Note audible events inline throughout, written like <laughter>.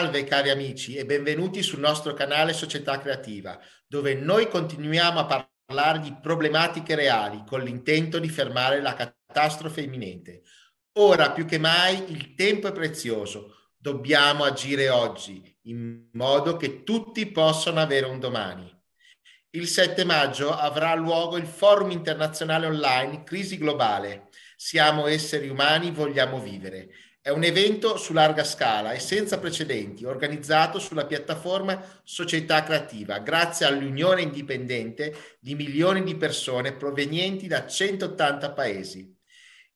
Salve cari amici e benvenuti sul nostro canale Società Creativa, dove noi continuiamo a parlare di problematiche reali con l'intento di fermare la catastrofe imminente. Ora più che mai il tempo è prezioso, dobbiamo agire oggi in modo che tutti possano avere un domani. Il 7 maggio avrà luogo il Forum internazionale online Crisi globale. Siamo esseri umani, vogliamo vivere è un evento su larga scala e senza precedenti, organizzato sulla piattaforma Società Creativa, grazie all'unione indipendente di milioni di persone provenienti da 180 paesi.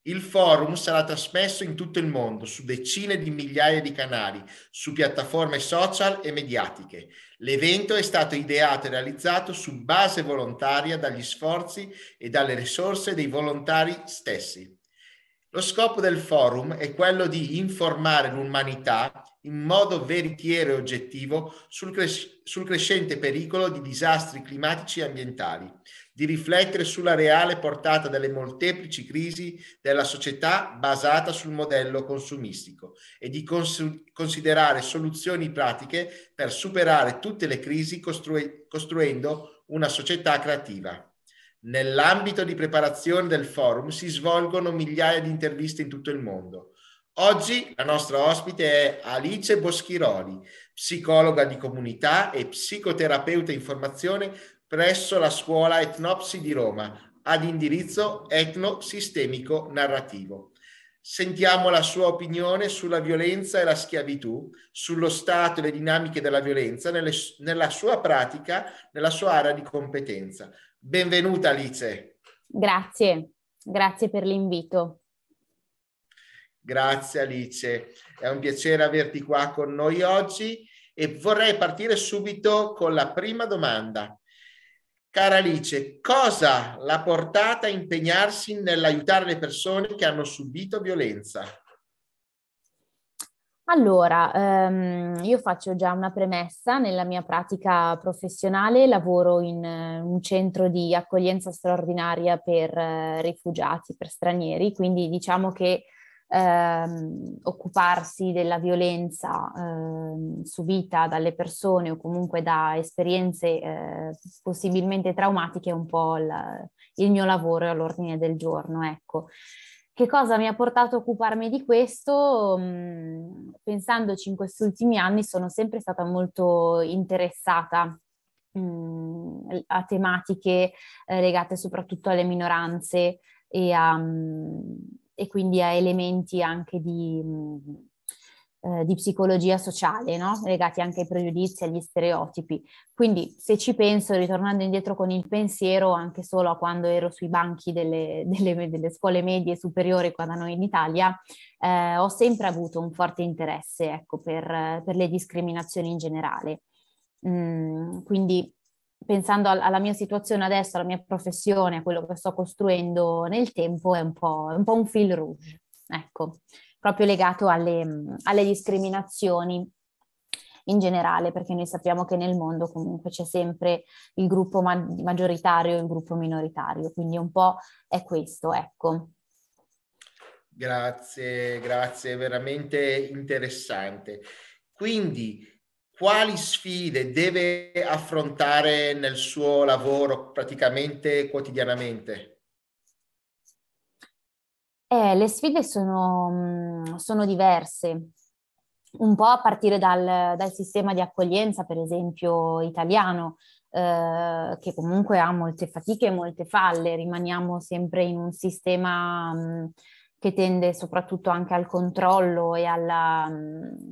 Il forum sarà trasmesso in tutto il mondo su decine di migliaia di canali, su piattaforme social e mediatiche. L'evento è stato ideato e realizzato su base volontaria dagli sforzi e dalle risorse dei volontari stessi. Lo scopo del forum è quello di informare l'umanità in modo veritiero e oggettivo sul, cres- sul, crescente pericolo di disastri climatici e ambientali, di riflettere sulla reale portata delle molteplici crisi della società basata sul modello consumistico e di cons- considerare soluzioni pratiche per superare tutte le crisi costrue- costruendo una società creativa. Nell'ambito di preparazione del forum si svolgono migliaia di interviste in tutto il mondo. Oggi la nostra ospite è Alice Boschiroli, psicologa di comunità e psicoterapeuta in formazione presso la scuola Etnopsi di Roma, ad indirizzo etnosistemico narrativo. Sentiamo la sua opinione sulla violenza e la schiavitù, sullo stato e le dinamiche della violenza nelle, nella sua pratica, nella sua area di competenza. Benvenuta Alice. Grazie, grazie per l'invito. Grazie Alice, è un piacere averti qua con noi oggi e vorrei partire subito con la prima domanda. Cara Alice, cosa l'ha portata a impegnarsi nell'aiutare le persone che hanno subito violenza? Allora, ehm, io faccio già una premessa nella mia pratica professionale, lavoro in uh, un centro di accoglienza straordinaria per uh, rifugiati, per stranieri, quindi diciamo che ehm, occuparsi della violenza ehm, subita dalle persone o comunque da esperienze eh, possibilmente traumatiche è un po' il, il mio lavoro all'ordine del giorno, ecco. Che cosa mi ha portato a occuparmi di questo? Mm, pensandoci in questi ultimi anni sono sempre stata molto interessata mm, a tematiche eh, legate soprattutto alle minoranze e, a, mm, e, quindi a elementi anche di eh, di psicologia sociale, no? legati anche ai pregiudizi, agli stereotipi. Quindi se ci penso, ritornando indietro con il pensiero, anche solo a quando ero sui banchi delle, <laughs> delle, delle scuole medie superiori qua da noi in Italia, eh, ho sempre avuto un forte interesse ecco, per, per le discriminazioni in generale. Mm, quindi pensando alla mia situazione adesso, alla mia professione, a quello che sto costruendo nel tempo, è un po', un, po un fil rouge. Ecco proprio legato alle, alle discriminazioni in generale, perché noi sappiamo che nel mondo comunque c'è sempre il gruppo ma- maggioritario e il gruppo minoritario, quindi un po' è questo, ecco. Grazie, grazie, veramente interessante. Quindi, quali sfide deve affrontare nel suo lavoro praticamente quotidianamente? Le sfide sono, mm, sono, diverse, un po' a partire dal, dal, sistema di accoglienza, per esempio italiano, eh, che comunque ha molte fatiche e molte falle, rimaniamo sempre in un sistema mh, mm, che tende soprattutto anche al controllo e, alla, mh, mm,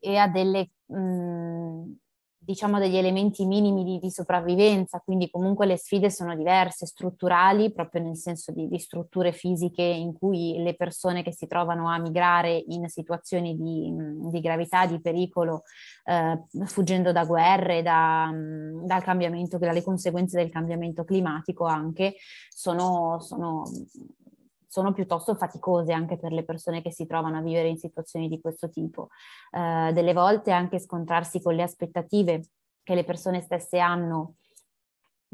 e a delle... Mh, diciamo degli elementi minimi di, di, sopravvivenza, quindi comunque le sfide sono diverse, strutturali, proprio nel senso di, di, strutture fisiche in cui le persone che si trovano a migrare in situazioni di, di gravità, di pericolo, eh, fuggendo da guerre, da, dal cambiamento, dalle conseguenze del cambiamento climatico anche, sono, sono sono piuttosto faticose anche per le persone che si trovano a vivere in situazioni di questo tipo. Eh, delle volte anche scontrarsi con le aspettative che le persone stesse hanno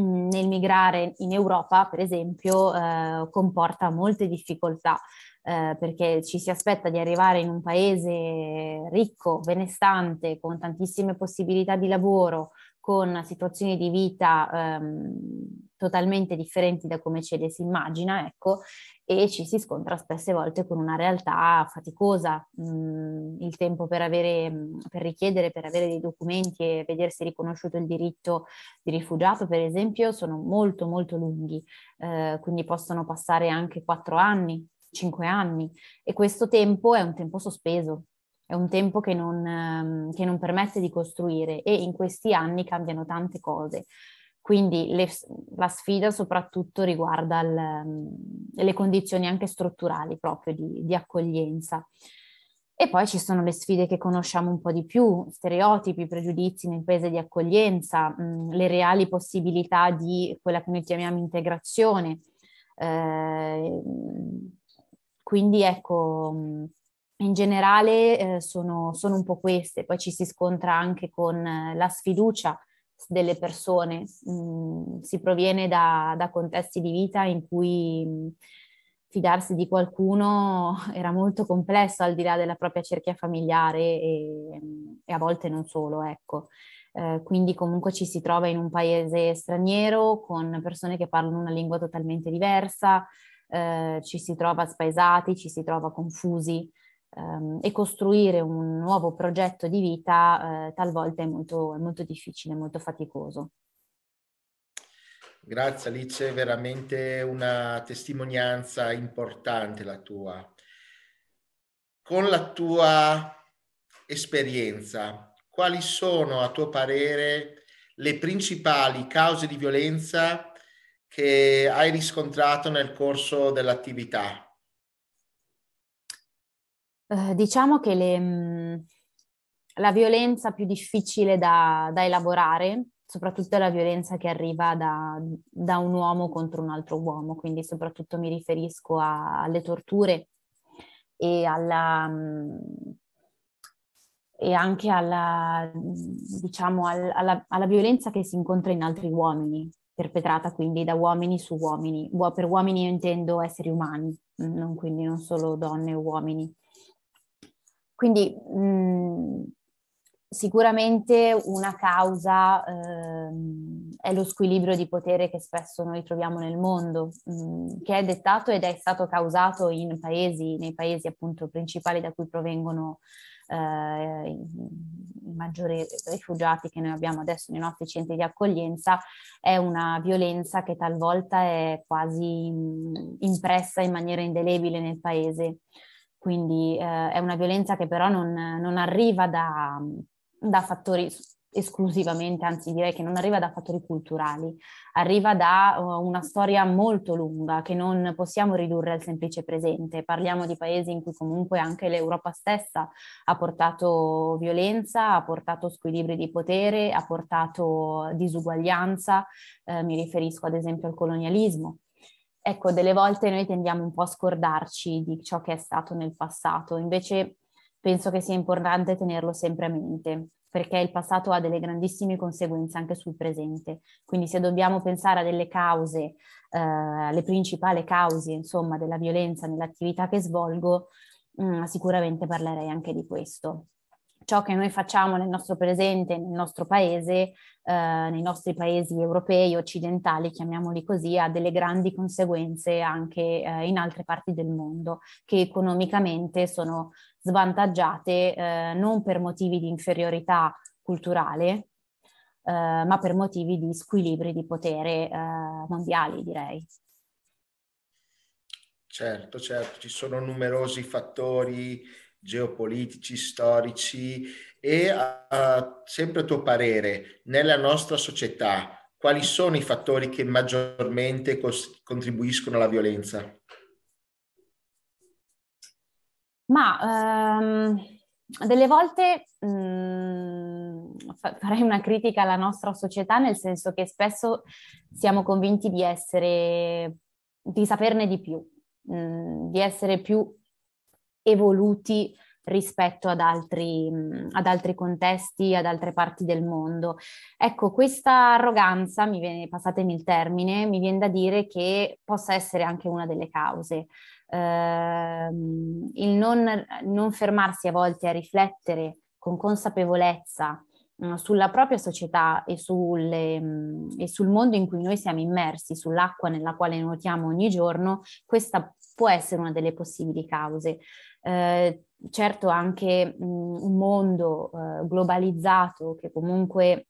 mm, nel migrare in Europa, per esempio, eh, comporta molte difficoltà. Eh, perché ci si aspetta di arrivare in un paese ricco, benestante, con tantissime possibilità di lavoro, con situazioni di vita ehm, totalmente differenti da come ce le si immagina, ecco, e ci si scontra spesse volte con una realtà faticosa. Mm, il tempo per, avere, per richiedere, per avere dei documenti e vedersi riconosciuto il diritto di rifugiato, per esempio, sono molto molto lunghi, eh, quindi possono passare anche quattro anni, cinque anni, e questo tempo è un tempo sospeso, è un tempo che non, ehm, che non permette di costruire e in questi anni cambiano tante cose. Quindi le, la sfida soprattutto riguarda il, ehm, le condizioni anche strutturali proprio di, di, accoglienza. E poi ci sono le sfide che conosciamo un po' di più, stereotipi, pregiudizi nel paese di accoglienza, mh, mm, le reali possibilità di quella che noi chiamiamo integrazione. Eh, quindi ecco, mm, in generale eh, sono, sono, un po' queste, poi ci si scontra anche con la sfiducia delle persone, mm, si proviene da, da, contesti di vita in cui mm, fidarsi di qualcuno <laughs> era molto complesso al di là della propria cerchia familiare e, e a volte non solo, ecco. Eh, quindi comunque ci si trova in un paese straniero con persone che parlano una lingua totalmente diversa, eh, ci si trova spaesati, ci si trova confusi ehm, e costruire un nuovo progetto di vita eh, talvolta è molto, è molto difficile, molto faticoso. Grazie Alice, veramente una testimonianza importante la tua. Con la tua esperienza, quali sono a tuo parere le principali cause di violenza che hai riscontrato nel corso dell'attività? Eh, diciamo che le, mm, la violenza più difficile da, da, elaborare, soprattutto è la violenza che arriva da, da, un uomo contro un altro uomo, quindi soprattutto mi riferisco a, alle torture e, alla, mm, e anche alla, diciamo, alla, alla violenza che si incontra in altri uomini, perpetrata quindi da uomini su uomini. Per uomini io intendo esseri umani, non, quindi non solo donne o uomini. Quindi mh, mm, sicuramente una causa eh, è lo squilibrio di potere che spesso noi troviamo nel mondo, mh, mm, che è dettato ed è stato causato in paesi, nei paesi appunto principali da cui provengono eh, i, maggiori rifugiati che noi abbiamo adesso nei nostri centri di accoglienza, è una violenza che talvolta è quasi mm, impressa in maniera indelebile nel paese quindi eh, è una violenza che però non, non arriva da, da, fattori esclusivamente, anzi direi che non arriva da fattori culturali, arriva da uh, una storia molto lunga che non possiamo ridurre al semplice presente. Parliamo di paesi in cui comunque anche l'Europa stessa ha portato violenza, ha portato squilibri di potere, ha portato disuguaglianza, eh, mi riferisco ad esempio al colonialismo ecco, delle volte noi tendiamo un po' a scordarci di ciò che è stato nel passato, invece penso che sia importante tenerlo sempre a mente, perché il passato ha delle grandissime conseguenze anche sul presente. Quindi se dobbiamo pensare a delle cause, eh, le principali cause, insomma, della violenza nell'attività che svolgo, mh, mm, sicuramente parlerei anche di questo ciò che noi facciamo nel nostro presente, nel nostro paese, eh, nei nostri paesi europei, occidentali, chiamiamoli così, ha delle grandi conseguenze anche eh, in altre parti del mondo, che economicamente sono svantaggiate eh, non per motivi di inferiorità culturale, eh, ma per motivi di squilibri di potere eh, mondiali, direi. Certo, certo, ci sono numerosi fattori geopolitici, storici e uh, sempre a tuo parere, nella nostra società, quali sono i fattori che maggiormente cos- contribuiscono alla violenza? Ma um, delle volte um, farei una critica alla nostra società, nel senso che spesso siamo convinti di essere, di saperne di più, um, di essere più evoluti rispetto ad altri, ad altri contesti, ad altre parti del mondo. Ecco, questa arroganza, mi viene, passatemi il termine, mi viene da dire che possa essere anche una delle cause. Eh, il non, non fermarsi a volte a riflettere con consapevolezza sulla propria società e, sulle, e, sul mondo in cui noi siamo immersi, sull'acqua nella quale nuotiamo ogni giorno, questa può essere una delle possibili cause. Eh, certo anche mh, un mondo eh, globalizzato che comunque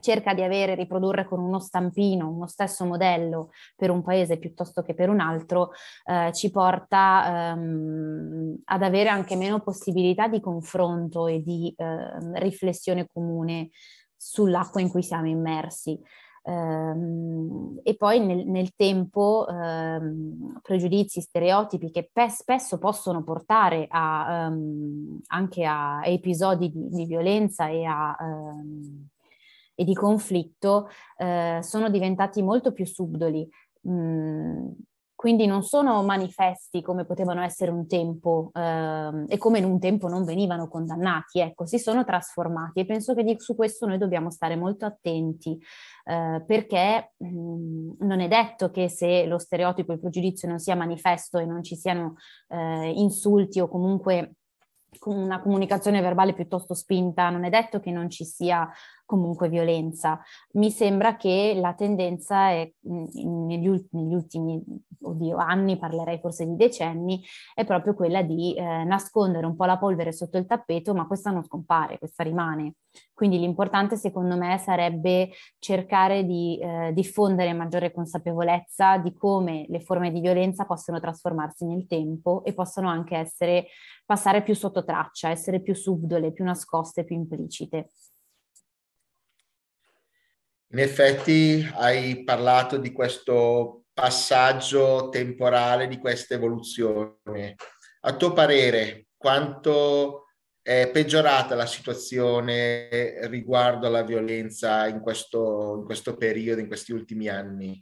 cerca di avere, riprodurre con uno stampino uno stesso modello per un paese piuttosto che per un altro, eh, ci porta ehm, ad avere anche meno possibilità di confronto e di eh, riflessione comune sull'acqua in cui siamo immersi. Um, e poi nel, nel tempo um, pregiudizi, stereotipi che pe- spesso possono portare a, um, anche a, episodi di, di, violenza e, a, e di conflitto uh, sono diventati molto più subdoli. Mm, quindi non sono manifesti come potevano essere un tempo eh, e come in un tempo non venivano condannati, ecco, si sono trasformati. E penso che su questo noi dobbiamo stare molto attenti eh, perché mh, mm, non è detto che se lo stereotipo e il pregiudizio non sia manifesto e non ci siano eh, insulti o comunque una comunicazione verbale piuttosto spinta, non è detto che non ci sia comunque violenza. Mi sembra che la tendenza è negli, negli ultimi oddio, anni, parlerei forse di decenni, è proprio quella di eh, nascondere un po' la polvere sotto il tappeto, ma questa non scompare, questa rimane. Quindi l'importante secondo me sarebbe cercare di eh, diffondere maggiore consapevolezza di come le forme di violenza possono trasformarsi nel tempo e possono anche essere, passare più sotto traccia, essere più subdole, più nascoste, più implicite. In effetti hai parlato di questo passaggio temporale, di questa evoluzione. A tuo parere, quanto è peggiorata la situazione riguardo alla violenza in questo, in questo periodo, in questi ultimi anni?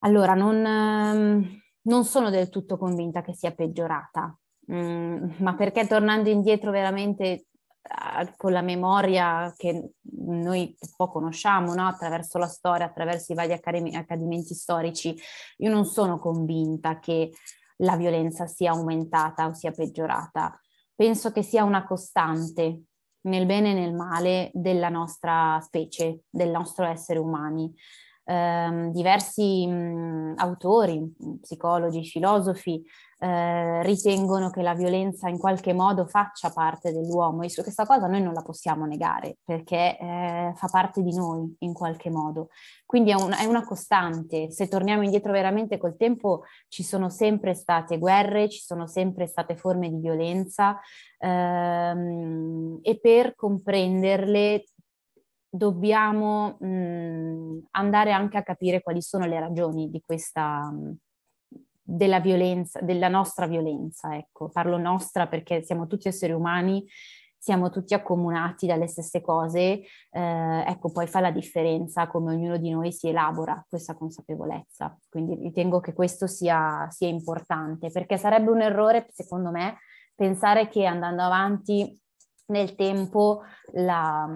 Allora, non, ehm, non sono del tutto convinta che sia peggiorata, mm, ma perché tornando indietro veramente con la memoria che noi un po' conosciamo, no? attraverso la storia, attraverso i vari accadimenti storici, io non sono convinta che la violenza sia aumentata o sia peggiorata. Penso che sia una costante nel bene e nel male della nostra specie, del nostro essere umani. Eh, diversi mh, autori, psicologi, filosofi eh, ritengono che la violenza in qualche modo faccia parte dell'uomo e su questa cosa noi non la possiamo negare perché eh, fa parte di noi in qualche modo. Quindi è, un, è, una costante. Se torniamo indietro veramente col tempo ci sono sempre state guerre, ci sono sempre state forme di violenza ehm, e per comprenderle dobbiamo mh, andare anche a capire quali sono le ragioni di questa, della violenza, della nostra violenza, ecco, parlo nostra perché siamo tutti esseri umani, siamo tutti accomunati dalle stesse cose, eh, ecco, poi fa la differenza come ognuno di noi si elabora questa consapevolezza. Quindi ritengo che questo sia, sia importante, perché sarebbe un errore, secondo me, pensare che andando avanti nel tempo la,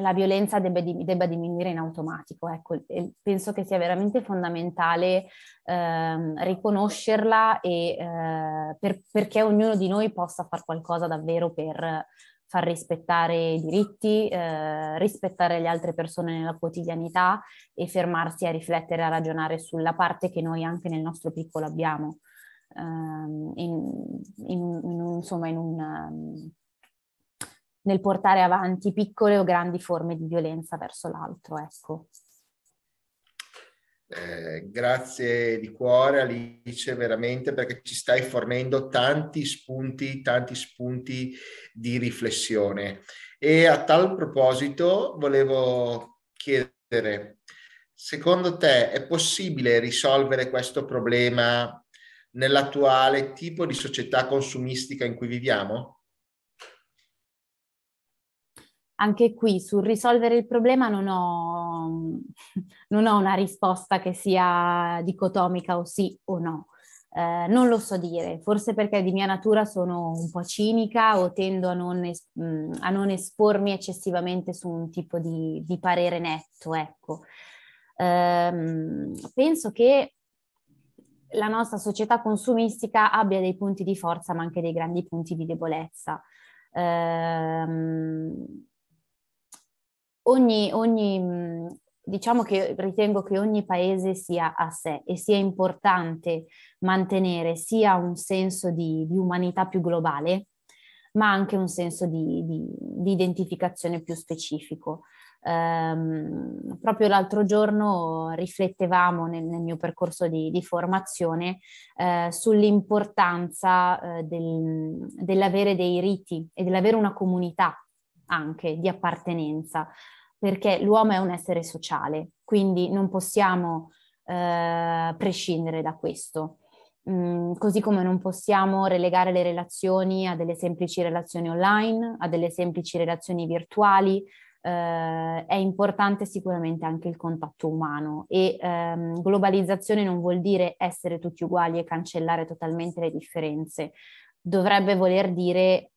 la violenza debba, debba, diminuire in automatico. Ecco, penso che sia veramente fondamentale eh, riconoscerla e, eh, per, perché ognuno di noi possa fare qualcosa davvero per far rispettare i diritti, eh, rispettare le altre persone nella quotidianità e fermarsi a riflettere, a ragionare sulla parte che noi anche nel nostro piccolo abbiamo. Ehm, in, in, in, insomma, in un nel portare avanti piccole o grandi forme di violenza verso l'altro. Ecco. Eh, grazie di cuore Alice, veramente perché ci stai fornendo tanti spunti, tanti spunti di riflessione. E a tal proposito volevo chiedere, secondo te è possibile risolvere questo problema nell'attuale tipo di società consumistica in cui viviamo? Anche qui sul risolvere il problema non ho, <laughs> non ho una risposta che sia dicotomica o sì o no. Eh, non lo so dire, forse perché di mia natura sono un po' cinica o tendo a non, es- mm, a non espormi eccessivamente su un tipo di, di parere netto, ecco. Eh, penso che la nostra società consumistica abbia dei punti di forza ma anche dei grandi punti di debolezza. Eh, ogni, ogni, diciamo che ritengo che ogni paese sia a sé e sia importante mantenere sia un senso di, di umanità più globale, ma anche un senso di, di, di identificazione più specifico. Um, proprio l'altro giorno riflettevamo nel, nel mio percorso di, di formazione uh, sull'importanza uh, del, dell'avere dei riti e dell'avere una comunità anche di appartenenza perché l'uomo è un essere sociale, quindi non possiamo eh, prescindere da questo. Mm, così come non possiamo relegare le relazioni a delle semplici relazioni online, a delle semplici relazioni virtuali, eh, è importante sicuramente anche il contatto umano e ehm, globalizzazione non vuol dire essere tutti uguali e cancellare totalmente le differenze, dovrebbe voler dire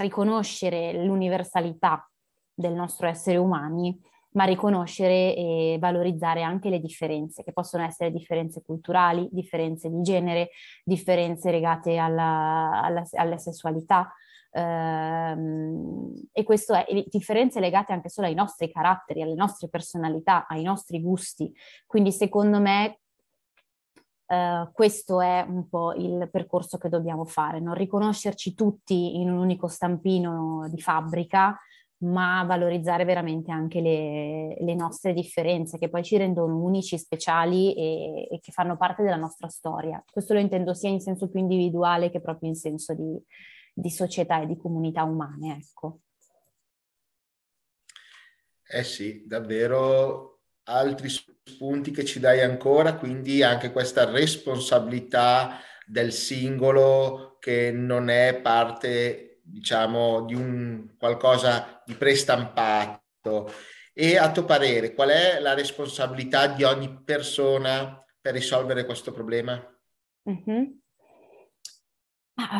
riconoscere l'universalità del nostro essere umani, ma riconoscere e valorizzare anche le differenze, che possono essere differenze culturali, differenze di genere, differenze legate alla, alla, alla sessualità. Ehm, e questo è differenze legate anche solo ai nostri caratteri, alle nostre personalità, ai nostri gusti. Quindi secondo me Uh, questo è un po' il percorso che dobbiamo fare, non riconoscerci tutti in un unico stampino di fabbrica, ma valorizzare veramente anche le, le, nostre differenze che poi ci rendono unici, speciali e, e, che fanno parte della nostra storia. Questo lo intendo sia in senso più individuale che proprio in senso di, di società e di comunità umane, ecco. Eh sì, davvero altri spunti che ci dai ancora, quindi anche questa responsabilità del singolo che non è parte diciamo, di un qualcosa di prestampato. E a tuo parere, qual è la responsabilità di ogni persona per risolvere questo problema? Mm-hmm.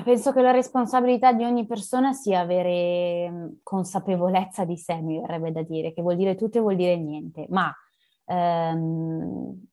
penso che la responsabilità di ogni persona sia avere mm, consapevolezza di sé, mi verrebbe da dire, che vuol dire tutto e vuol dire niente, ma ehm,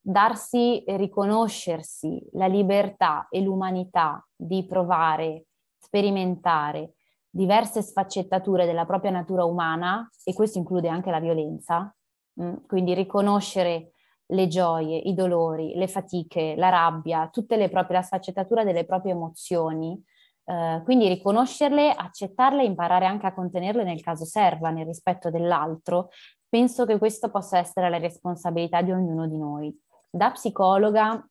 darsi e riconoscersi la libertà e l'umanità di provare sperimentare diverse sfaccettature della propria natura umana, e questo include anche la violenza? Mm, quindi riconoscere le gioie, i dolori, le fatiche, la rabbia, tutte le proprie, la sfaccettatura delle proprie emozioni, eh, quindi riconoscerle, accettarle e imparare anche a contenerle nel caso serva, nel rispetto dell'altro, penso che questa possa essere la responsabilità di ognuno di noi. Da psicologa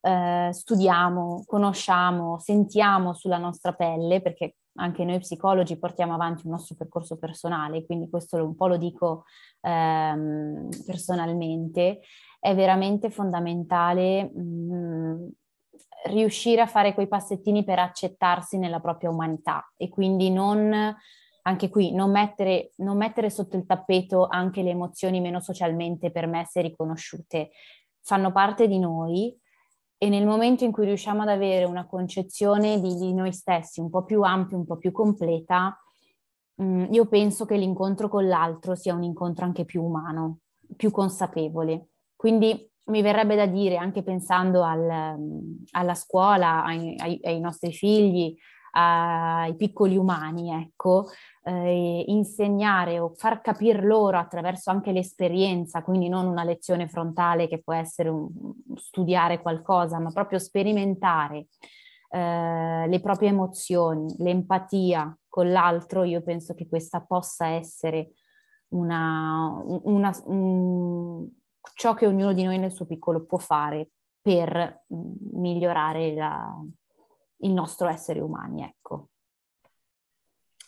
eh, studiamo, conosciamo, sentiamo sulla nostra pelle, perché anche noi psicologi portiamo avanti un nostro percorso personale, quindi questo un po' lo dico ehm, personalmente, è veramente fondamentale mh, mm, riuscire a fare quei passettini per accettarsi nella propria umanità e quindi non anche qui non mettere, non mettere, sotto il tappeto anche le emozioni meno socialmente permesse e riconosciute. Fanno parte di noi, e nel momento in cui riusciamo ad avere una concezione di, di noi stessi un po' più ampia, un po' più completa, mh, mm, io penso che l'incontro con l'altro sia un incontro anche più umano, più consapevole. Quindi mi verrebbe da dire, anche pensando al, alla scuola, ai, ai, ai nostri figli, ai piccoli umani, ecco, eh, insegnare o far capire loro attraverso anche l'esperienza, quindi non una lezione frontale che può essere un, studiare qualcosa, ma proprio sperimentare eh, le proprie emozioni, l'empatia con l'altro, io penso che questa possa essere una, una, un, ciò che ognuno di noi nel suo piccolo può fare per migliorare la, il nostro essere umani, ecco.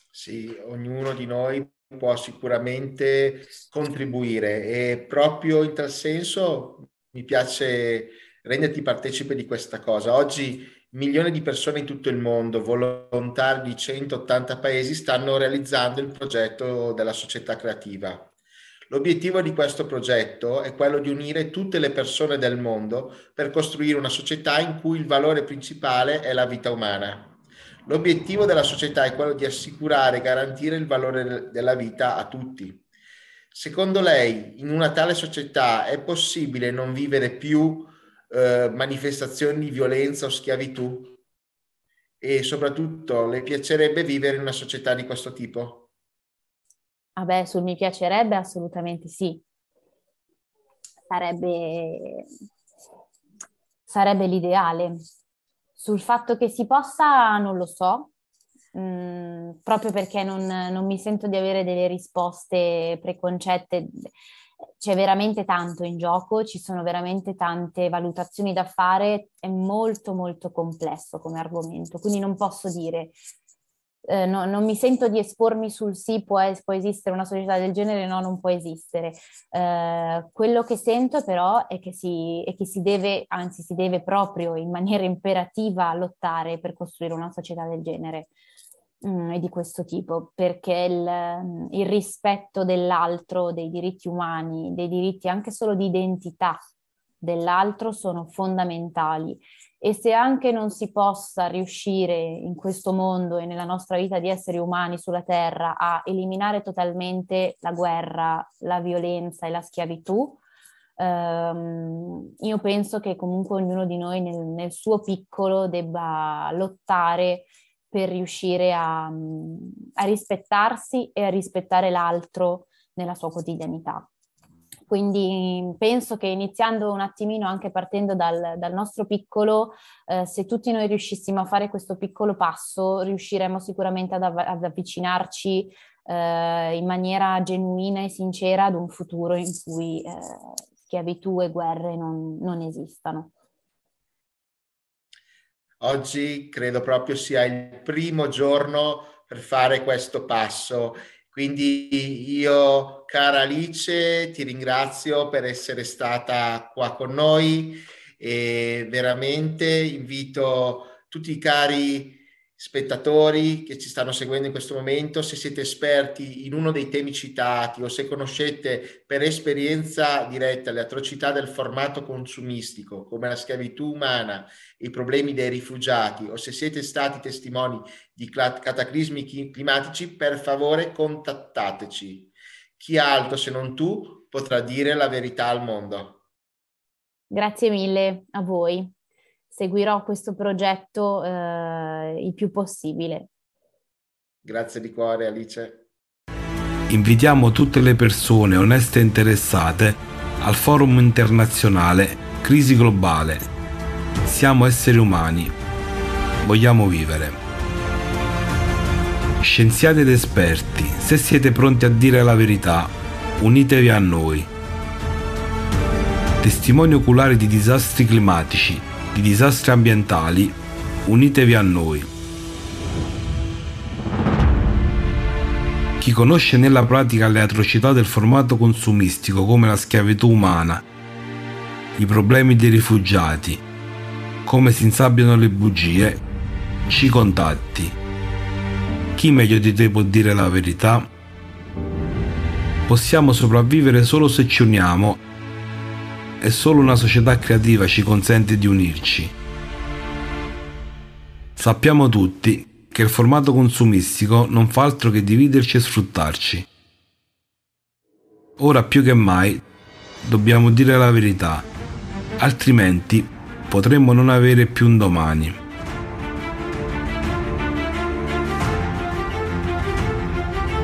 Sì, ognuno di noi può sicuramente contribuire e proprio in tal senso mi piace renderti partecipe di questa cosa. Oggi milioni di persone in tutto il mondo, volontari di 180 paesi, stanno realizzando il progetto della società creativa. L'obiettivo di questo progetto è quello di unire tutte le persone del mondo per costruire una società in cui il valore principale è la vita umana. L'obiettivo della società è quello di assicurare e garantire il valore della vita a tutti. Secondo lei, in una tale società è possibile non vivere più eh, manifestazioni di violenza o schiavitù? E soprattutto, le piacerebbe vivere in una società di questo tipo? Ah beh, sul mi piacerebbe assolutamente sì. Sarebbe, sarebbe l'ideale. Sul fatto che si possa non lo so, mh, mm, proprio perché non, non mi sento di avere delle risposte preconcette. C'è veramente tanto in gioco, ci sono veramente tante valutazioni da fare, è molto molto complesso come argomento, quindi non posso dire eh, no, non mi sento di espormi sul sì, può, può, esistere una società del genere, no, non può esistere. Eh, quello che sento però è che, si, è che si deve, anzi si deve proprio in maniera imperativa lottare per costruire una società del genere mm, e di questo tipo, perché il, il rispetto dell'altro, dei diritti umani, dei diritti anche solo di identità dell'altro sono fondamentali e se anche non si possa riuscire in questo mondo e nella nostra vita di esseri umani sulla Terra a eliminare totalmente la guerra, la violenza e la schiavitù, ehm, io penso che comunque ognuno di noi nel, nel suo piccolo debba lottare per riuscire a, a rispettarsi e a rispettare l'altro nella sua quotidianità. Quindi penso che iniziando un attimino anche partendo dal, dal nostro piccolo, eh, se tutti noi riuscissimo a fare questo piccolo passo, riusciremo sicuramente ad, av- ad avvicinarci eh, in maniera genuina e sincera ad un futuro in cui eh, schiavitù e guerre non, non esistano. Oggi credo proprio sia il primo giorno per fare questo passo quindi io, cara Alice, ti ringrazio per essere stata qua con noi e veramente invito tutti i cari spettatori che ci stanno seguendo in questo momento, se siete esperti in uno dei temi citati o se conoscete per esperienza diretta le atrocità del formato consumistico, come la schiavitù umana, i problemi dei rifugiati, o se siete stati testimoni di cataclismi climatici, per favore contattateci. Chi altro se non tu potrà dire la verità al mondo. Grazie mille a voi seguirò questo progetto eh, il più possibile. Grazie di cuore Alice. Invitiamo tutte le persone oneste e interessate al forum internazionale Crisi Globale. Siamo esseri umani, vogliamo vivere. Scienziati ed esperti, se siete pronti a dire la verità, unitevi a noi. Testimoni oculari di disastri climatici di disastri ambientali, unitevi a noi. Chi conosce nella pratica le atrocità del formato consumistico come la schiavitù umana, i problemi dei rifugiati, come si insabbiano le bugie, ci contatti. Chi meglio di te può dire la verità? Possiamo sopravvivere solo se ci uniamo e solo una società creativa ci consente di unirci. Sappiamo tutti che il formato consumistico non fa altro che dividerci e sfruttarci. Ora più che mai dobbiamo dire la verità, altrimenti potremmo non avere più un domani.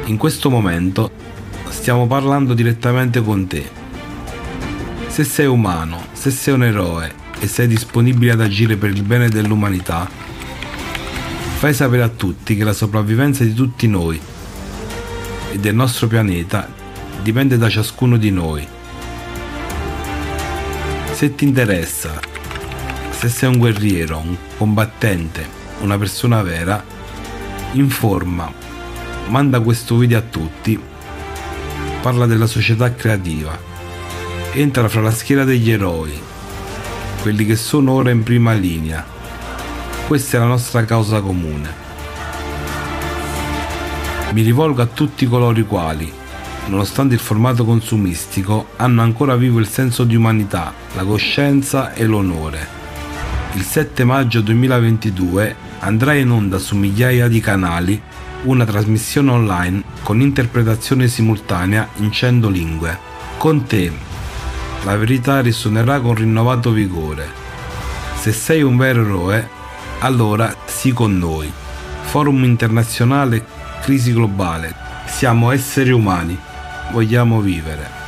In questo momento stiamo parlando direttamente con te se sei umano, se sei un eroe e sei disponibile ad agire per il bene dell'umanità, fai sapere a tutti che la sopravvivenza di tutti noi e del nostro pianeta dipende da ciascuno di noi. Se ti interessa, se sei un guerriero, un combattente, una persona vera, informa, manda questo video a tutti, parla della società creativa entra fra la schiera degli eroi, quelli che sono ora in prima linea. Questa è la nostra causa comune. Mi rivolgo a tutti coloro i quali, nonostante il formato consumistico, hanno ancora vivo il senso di umanità, la coscienza e l'onore. Il 7 maggio 2022 andrà in onda su migliaia di canali una trasmissione online con interpretazione simultanea in 100 lingue. Con te, la verità risuonerà con rinnovato vigore. Se sei un vero eroe, allora sii con noi. Forum internazionale, crisi globale. Siamo esseri umani, vogliamo vivere.